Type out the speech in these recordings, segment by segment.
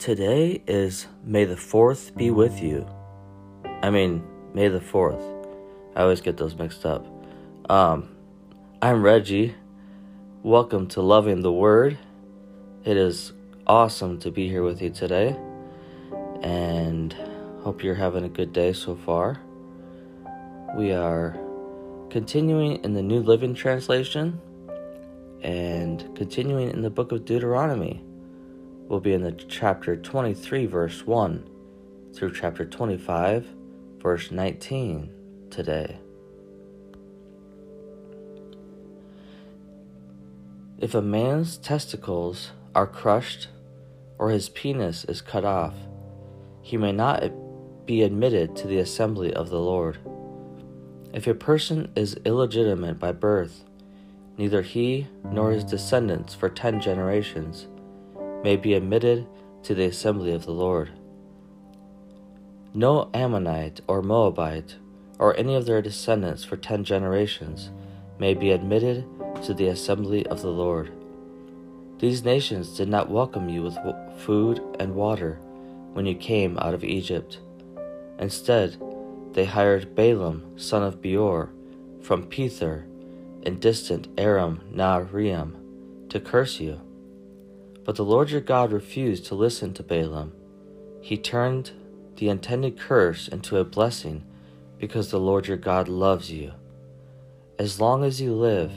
Today is May the 4th be with you. I mean, May the 4th. I always get those mixed up. Um, I'm Reggie. Welcome to Loving the Word. It is awesome to be here with you today, and hope you're having a good day so far. We are continuing in the New Living Translation and continuing in the book of Deuteronomy. We'll be in the chapter 23, verse 1 through chapter 25, verse 19 today. If a man's testicles are crushed or his penis is cut off, he may not be admitted to the assembly of the Lord. If a person is illegitimate by birth, neither he nor his descendants for ten generations may be admitted to the assembly of the Lord. No Ammonite or Moabite or any of their descendants for ten generations may be admitted to the assembly of the Lord. These nations did not welcome you with food and water when you came out of Egypt. Instead, they hired Balaam, son of Beor, from Pethor in distant Aram Naharaim, to curse you. But the Lord your God refused to listen to Balaam. He turned the intended curse into a blessing because the Lord your God loves you. As long as you live,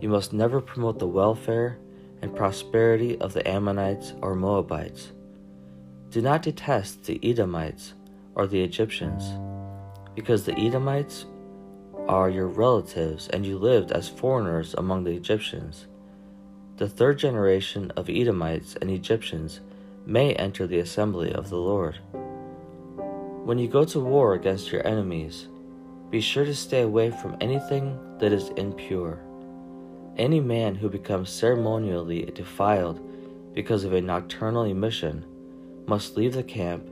you must never promote the welfare and prosperity of the Ammonites or Moabites. Do not detest the Edomites or the Egyptians, because the Edomites are your relatives and you lived as foreigners among the Egyptians. The third generation of Edomites and Egyptians may enter the assembly of the Lord. When you go to war against your enemies, be sure to stay away from anything that is impure. Any man who becomes ceremonially defiled because of a nocturnal emission must leave the camp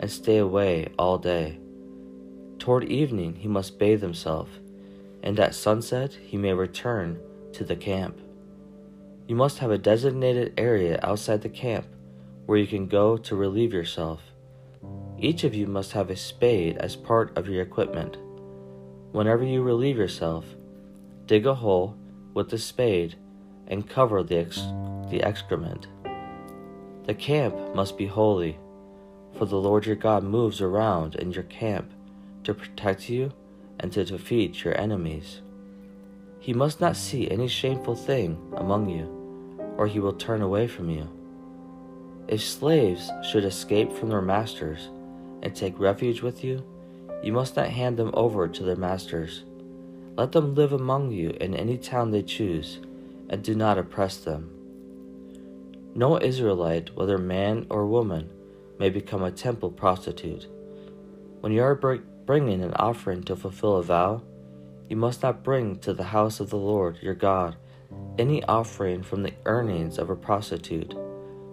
and stay away all day. Toward evening he must bathe himself, and at sunset he may return to the camp. You must have a designated area outside the camp where you can go to relieve yourself. Each of you must have a spade as part of your equipment. Whenever you relieve yourself, dig a hole with the spade and cover the, the excrement. The camp must be holy, for the Lord your God moves around in your camp to protect you and to defeat your enemies. He must not see any shameful thing among you, or he will turn away from you. If slaves should escape from their masters and take refuge with you, you must not hand them over to their masters let them live among you in any town they choose, and do not oppress them. No Israelite, whether man or woman, may become a temple prostitute. When you are bringing an offering to fulfill a vow, you must not bring to the house of the Lord your God any offering from the earnings of a prostitute,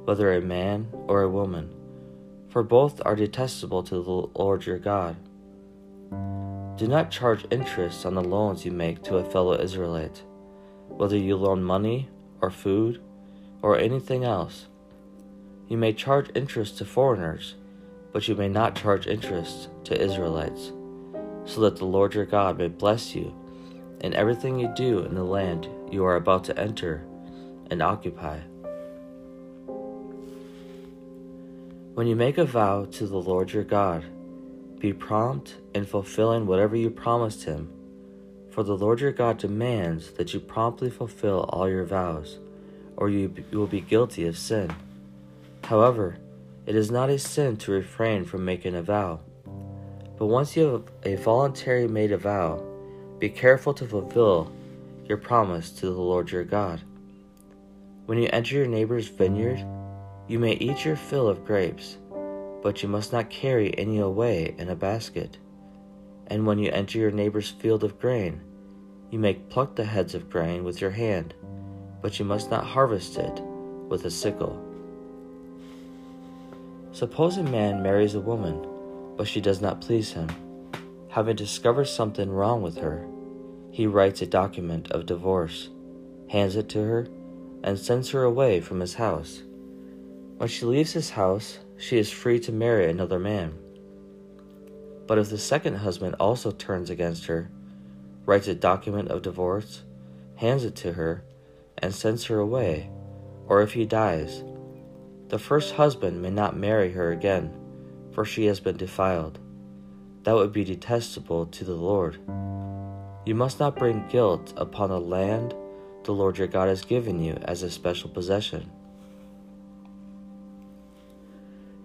whether a man or a woman, for both are detestable to the Lord your God. Do not charge interest on the loans you make to a fellow Israelite, whether you loan money or food or anything else. You may charge interest to foreigners, but you may not charge interest to Israelites, so that the Lord your God may bless you in everything you do in the land you are about to enter and occupy. When you make a vow to the Lord your God, be prompt in fulfilling whatever you promised him, for the Lord your God demands that you promptly fulfill all your vows, or you will be guilty of sin. However, it is not a sin to refrain from making a vow. But once you have a voluntary made a vow, be careful to fulfill your promise to the Lord your God. When you enter your neighbor's vineyard, you may eat your fill of grapes but you must not carry any away in a basket. And when you enter your neighbor's field of grain, you may pluck the heads of grain with your hand, but you must not harvest it with a sickle. Suppose a man marries a woman, but she does not please him. Having discovered something wrong with her, he writes a document of divorce, hands it to her, and sends her away from his house. When she leaves his house, she is free to marry another man. But if the second husband also turns against her, writes a document of divorce, hands it to her, and sends her away, or if he dies, the first husband may not marry her again, for she has been defiled. That would be detestable to the Lord. You must not bring guilt upon the land the Lord your God has given you as a special possession.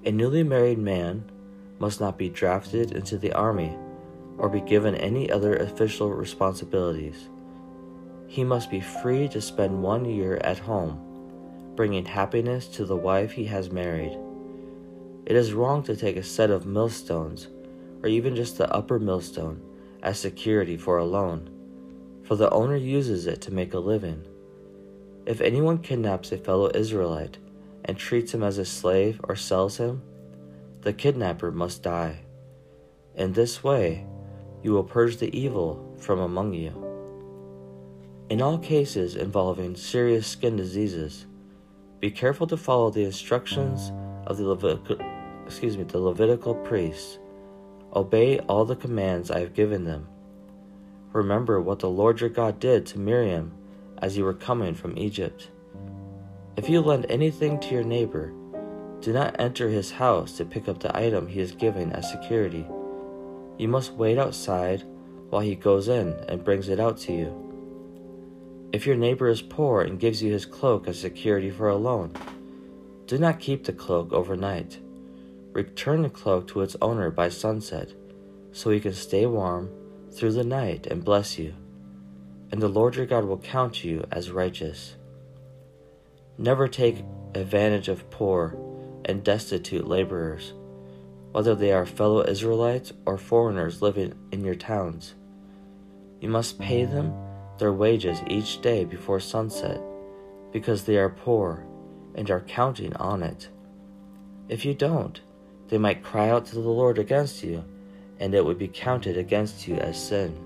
A newly married man must not be drafted into the army or be given any other official responsibilities. He must be free to spend one year at home, bringing happiness to the wife he has married. It is wrong to take a set of millstones, or even just the upper millstone, as security for a loan, for the owner uses it to make a living. If anyone kidnaps a fellow Israelite and treats him as a slave or sells him, the kidnapper must die. In this way, you will purge the evil from among you. In all cases involving serious skin diseases, be careful to follow the instructions of the, Levit- excuse me, the Levitical priests. Obey all the commands I have given them. Remember what the Lord your God did to Miriam as you were coming from Egypt. If you lend anything to your neighbor, do not enter his house to pick up the item he is giving as security. You must wait outside while he goes in and brings it out to you. If your neighbor is poor and gives you his cloak as security for a loan, do not keep the cloak overnight. Return the cloak to its owner by sunset, so he can stay warm through the night and bless you. And the Lord your God will count you as righteous. Never take advantage of poor and destitute laborers whether they are fellow Israelites or foreigners living in your towns. You must pay them their wages each day before sunset, because they are poor and are counting on it. If you don't, they might cry out to the Lord against you, and it would be counted against you as sin.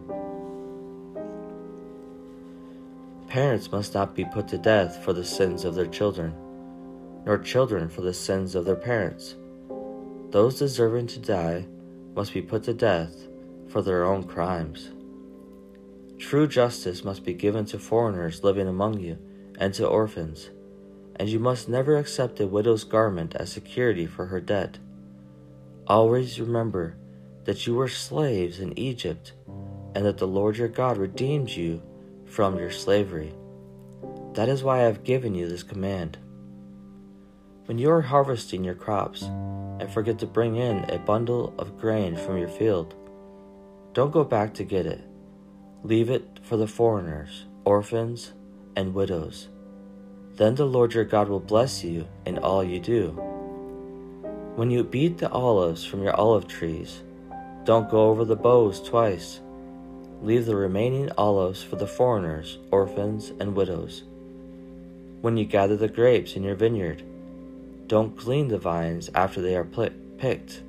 Parents must not be put to death for the sins of their children, nor children for the sins of their parents. Those deserving to die must be put to death for their own crimes. True justice must be given to foreigners living among you and to orphans, and you must never accept a widow's garment as security for her debt. Always remember that you were slaves in Egypt and that the Lord your God redeemed you from your slavery. That is why I have given you this command. When you are harvesting your crops, and forget to bring in a bundle of grain from your field. Don't go back to get it. Leave it for the foreigners, orphans, and widows. Then the Lord your God will bless you in all you do. When you beat the olives from your olive trees, don't go over the boughs twice. Leave the remaining olives for the foreigners, orphans, and widows. When you gather the grapes in your vineyard, don't glean the vines after they are picked.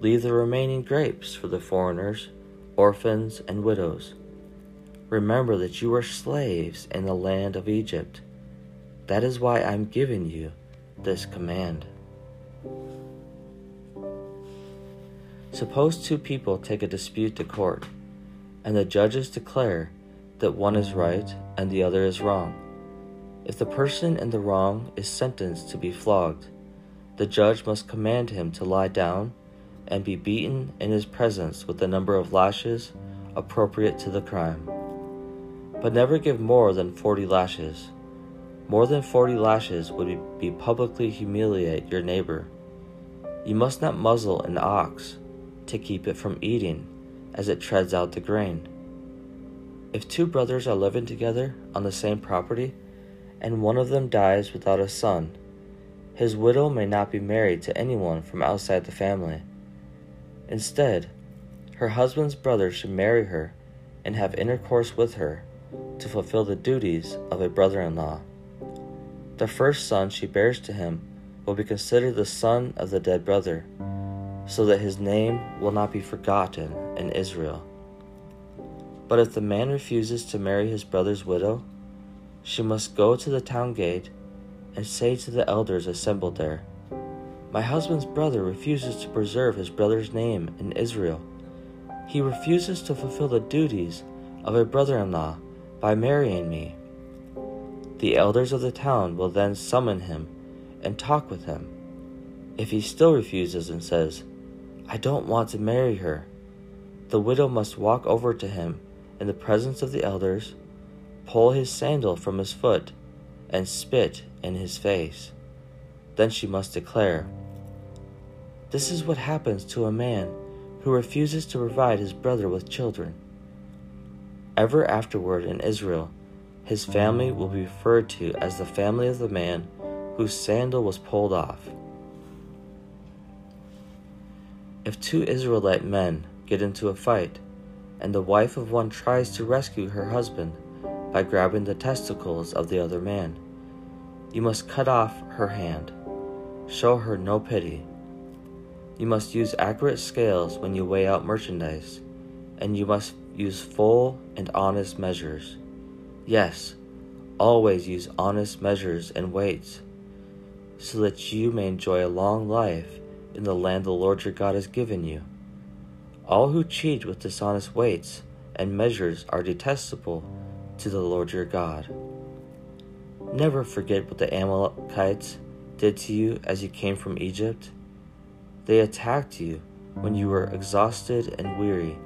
Leave the remaining grapes for the foreigners, orphans, and widows. Remember that you were slaves in the land of Egypt. That is why I'm giving you this command. Suppose two people take a dispute to court, and the judges declare that one is right and the other is wrong. If the person in the wrong is sentenced to be flogged, the judge must command him to lie down and be beaten in his presence with the number of lashes appropriate to the crime. But never give more than forty lashes. More than forty lashes would be publicly humiliate your neighbor. You must not muzzle an ox to keep it from eating as it treads out the grain. If two brothers are living together on the same property, and one of them dies without a son, his widow may not be married to anyone from outside the family. Instead, her husband's brother should marry her and have intercourse with her to fulfill the duties of a brother in law. The first son she bears to him will be considered the son of the dead brother, so that his name will not be forgotten in Israel. But if the man refuses to marry his brother's widow, she must go to the town gate and say to the elders assembled there, My husband's brother refuses to preserve his brother's name in Israel. He refuses to fulfill the duties of a brother in law by marrying me. The elders of the town will then summon him and talk with him. If he still refuses and says, I don't want to marry her, the widow must walk over to him in the presence of the elders, pull his sandal from his foot, and spit in his face. Then she must declare, This is what happens to a man who refuses to provide his brother with children. Ever afterward in Israel, his family will be referred to as the family of the man whose sandal was pulled off. If two Israelite men get into a fight, and the wife of one tries to rescue her husband by grabbing the testicles of the other man, you must cut off her hand. Show her no pity. You must use accurate scales when you weigh out merchandise, and you must use full and honest measures. Yes, always use honest measures and weights, so that you may enjoy a long life in the land the Lord your God has given you. All who cheat with dishonest weights and measures are detestable to the Lord your God. Never forget what the Amalekites did to you as you came from Egypt. They attacked you when you were exhausted and weary,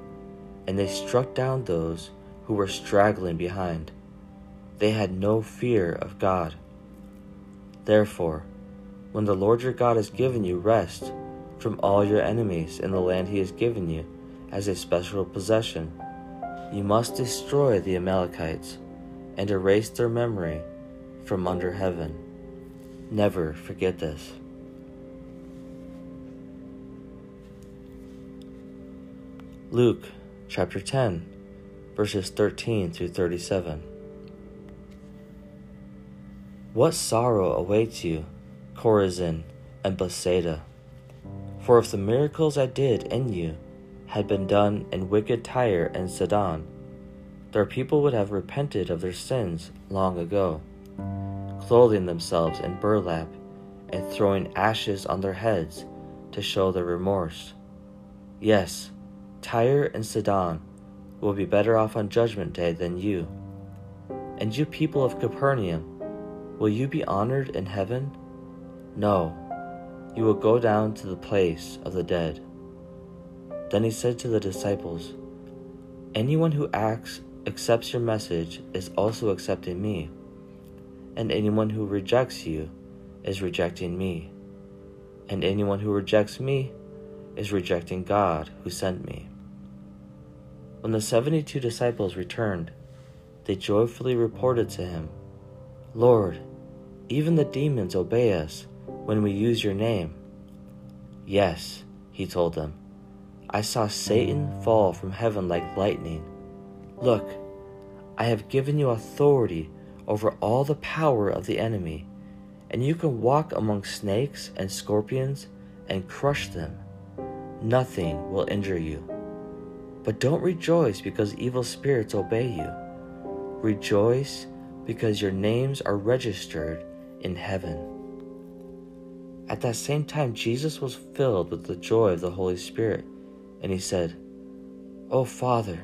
and they struck down those who were straggling behind. They had no fear of God. Therefore, when the Lord your God has given you rest from all your enemies in the land he has given you as a special possession. You must destroy the Amalekites and erase their memory from under heaven. Never forget this. Luke chapter 10, verses 13 through 37. What sorrow awaits you, Chorazin and Bethsaida! For if the miracles I did in you had been done in wicked Tyre and Sidon, their people would have repented of their sins long ago, clothing themselves in burlap and throwing ashes on their heads to show their remorse. Yes, Tyre and Sidon will be better off on Judgment Day than you. And you people of Capernaum, will you be honored in heaven? No you will go down to the place of the dead. Then he said to the disciples, Anyone who acts, accepts your message is also accepting me, and anyone who rejects you is rejecting me, and anyone who rejects me is rejecting God who sent me. When the seventy two disciples returned, they joyfully reported to him, Lord, even the demons obey us when we use your name. Yes, he told them, I saw Satan fall from heaven like lightning. Look, I have given you authority over all the power of the enemy, and you can walk among snakes and scorpions and crush them. Nothing will injure you. But don't rejoice because evil spirits obey you. Rejoice because your names are registered in heaven. At that same time, Jesus was filled with the joy of the Holy Spirit, and he said, O Father,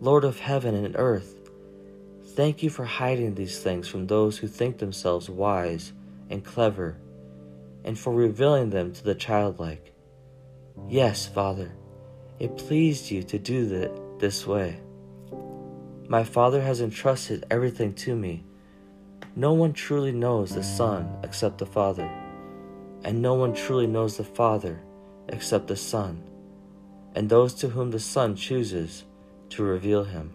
Lord of heaven and earth, thank you for hiding these things from those who think themselves wise and clever, and for revealing them to the childlike. Yes, Father, it pleased you to do that this way. My Father has entrusted everything to me. No one truly knows the Son except the Father and no one truly knows the Father except the Son, and those to whom the Son chooses to reveal him.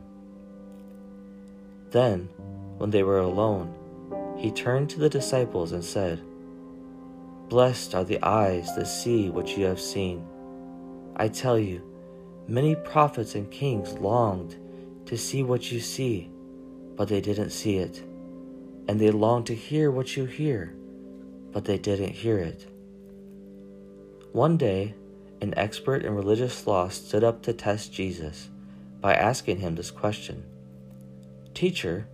Then, when they were alone, he turned to the disciples and said, Blessed are the eyes that see what you have seen. I tell you, many prophets and kings longed to see what you see, but they didn't see it, and they longed to hear what you hear but they didn't hear it. One day, an expert in religious law stood up to test Jesus by asking him this question Teacher,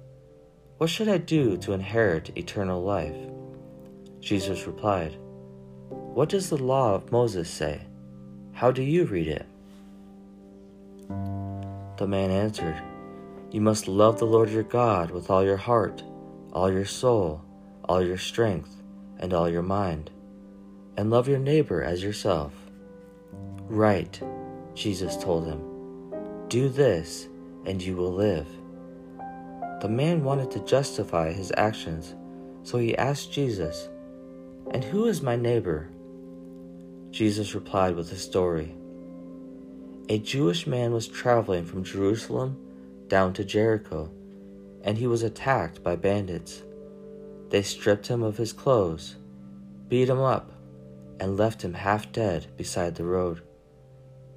what should I do to inherit eternal life? Jesus replied, What does the law of Moses say? How do you read it? The man answered, You must love the Lord your God with all your heart, all your soul, all your strength, and all your mind, and love your neighbor as yourself. Right, Jesus told him. Do this, and you will live. The man wanted to justify his actions, so he asked Jesus, And who is my neighbor? Jesus replied with a story. A Jewish man was traveling from Jerusalem down to Jericho, and he was attacked by bandits. They stripped him of his clothes, beat him up, and left him half dead beside the road.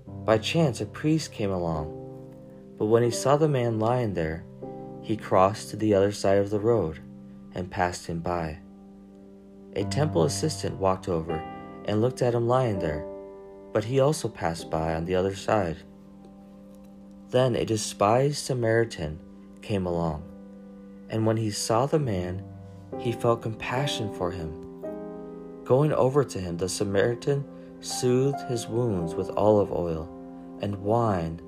By chance, a priest came along, but when he saw the man lying there, he crossed to the other side of the road and passed him by. A temple assistant walked over and looked at him lying there, but he also passed by on the other side. Then a despised Samaritan came along, and when he saw the man, he felt compassion for him. Going over to him, the Samaritan soothed his wounds with olive oil and wine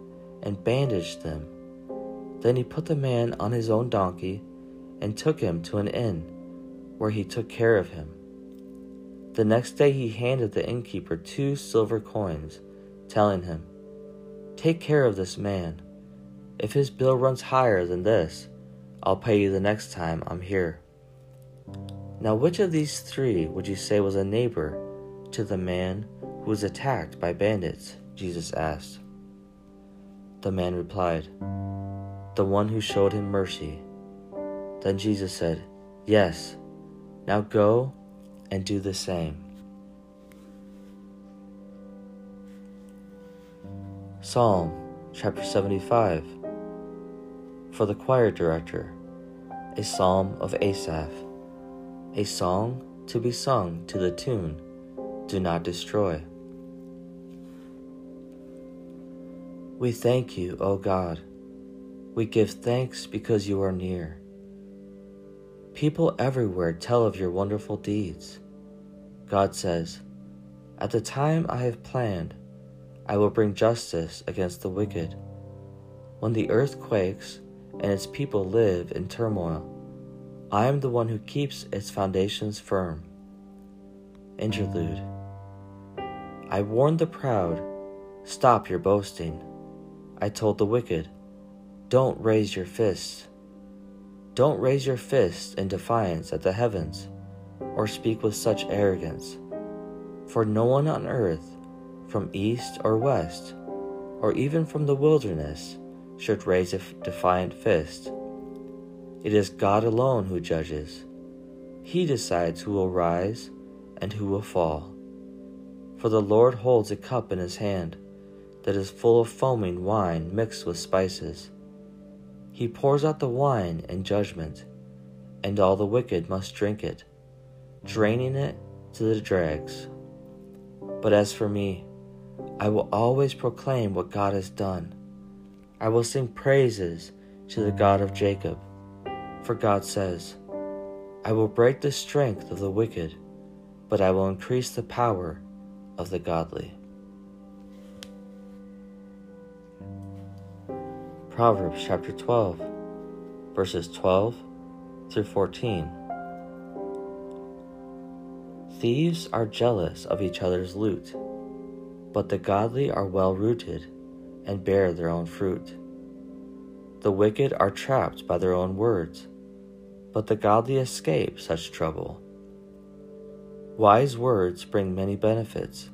and bandaged them. Then he put the man on his own donkey and took him to an inn, where he took care of him. The next day he handed the innkeeper two silver coins, telling him, Take care of this man. If his bill runs higher than this, I'll pay you the next time I'm here. Now, which of these three would you say was a neighbor to the man who was attacked by bandits? Jesus asked. The man replied, the one who showed him mercy. Then Jesus said, Yes, now go and do the same. Psalm chapter 75 For the choir director, a psalm of Asaph, a song to be sung to the tune, Do Not Destroy. We thank you, O God we give thanks because you are near. People everywhere tell of your wonderful deeds. God says, At the time I have planned, I will bring justice against the wicked. When the earth quakes and its people live in turmoil, I am the one who keeps its foundations firm. Interlude I warned the proud, Stop your boasting. I told the wicked, don't raise your fists. Don't raise your fists in defiance at the heavens, or speak with such arrogance. For no one on earth, from east or west, or even from the wilderness, should raise a defiant fist. It is God alone who judges. He decides who will rise and who will fall. For the Lord holds a cup in his hand that is full of foaming wine mixed with spices. He pours out the wine in judgment, and all the wicked must drink it, draining it to the dregs. But as for me, I will always proclaim what God has done. I will sing praises to the God of Jacob. For God says, I will break the strength of the wicked, but I will increase the power of the godly. Proverbs chapter 12, verses 12 through 14. Thieves are jealous of each other's loot, but the godly are well rooted and bear their own fruit. The wicked are trapped by their own words, but the godly escape such trouble. Wise words bring many benefits,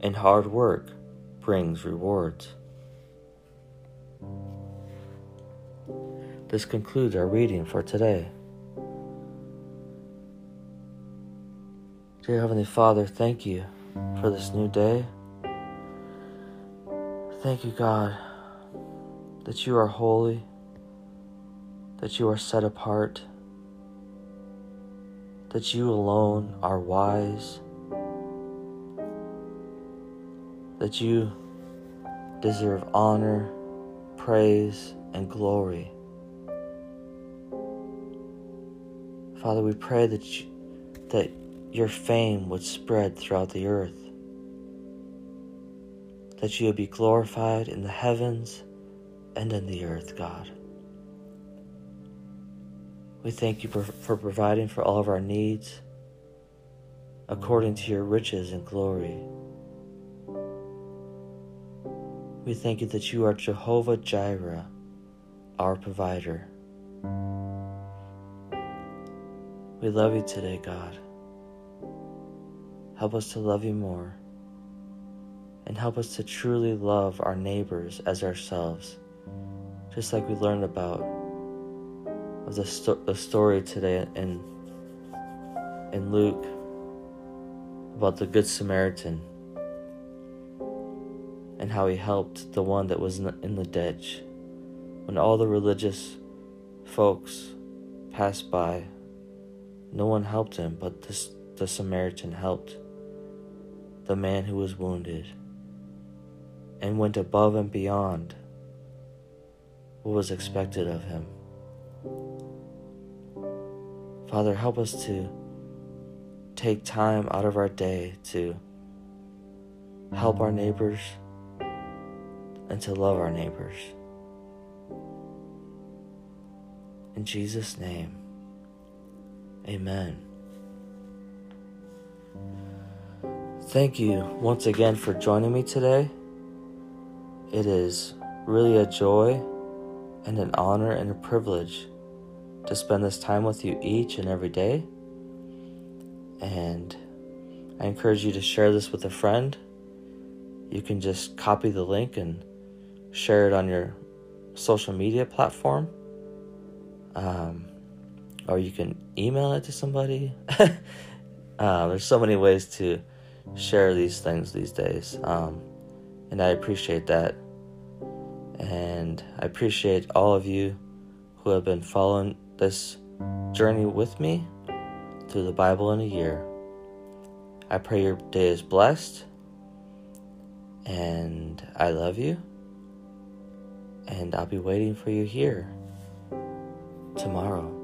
and hard work brings rewards. This concludes our reading for today. Dear Heavenly Father, thank you for this new day. Thank you, God, that you are holy, that you are set apart, that you alone are wise, that you deserve honor praise and glory. Father, we pray that you, that your fame would spread throughout the earth, that you would be glorified in the heavens and in the earth, God. We thank you for, for providing for all of our needs according to your riches and glory. We thank you that you are Jehovah Jireh, our provider. We love you today, God. Help us to love you more. And help us to truly love our neighbors as ourselves, just like we learned about of the, sto- the story today in, in Luke about the Good Samaritan and how he helped the one that was in the, in the ditch when all the religious folks passed by no one helped him, but this, the Samaritan helped the man who was wounded and went above and beyond what was expected of him. Father, help us to take time out of our day to help our neighbors and to love our neighbors. In Jesus' name. Amen. Thank you once again for joining me today. It is really a joy and an honor and a privilege to spend this time with you each and every day. And I encourage you to share this with a friend. You can just copy the link and share it on your social media platform. Um, or you can email it to somebody. uh, there's so many ways to share these things these days, um, and I appreciate that. And I appreciate all of you who have been following this journey with me through the Bible in a year. I pray your day is blessed, and I love you, and I'll be waiting for you here tomorrow.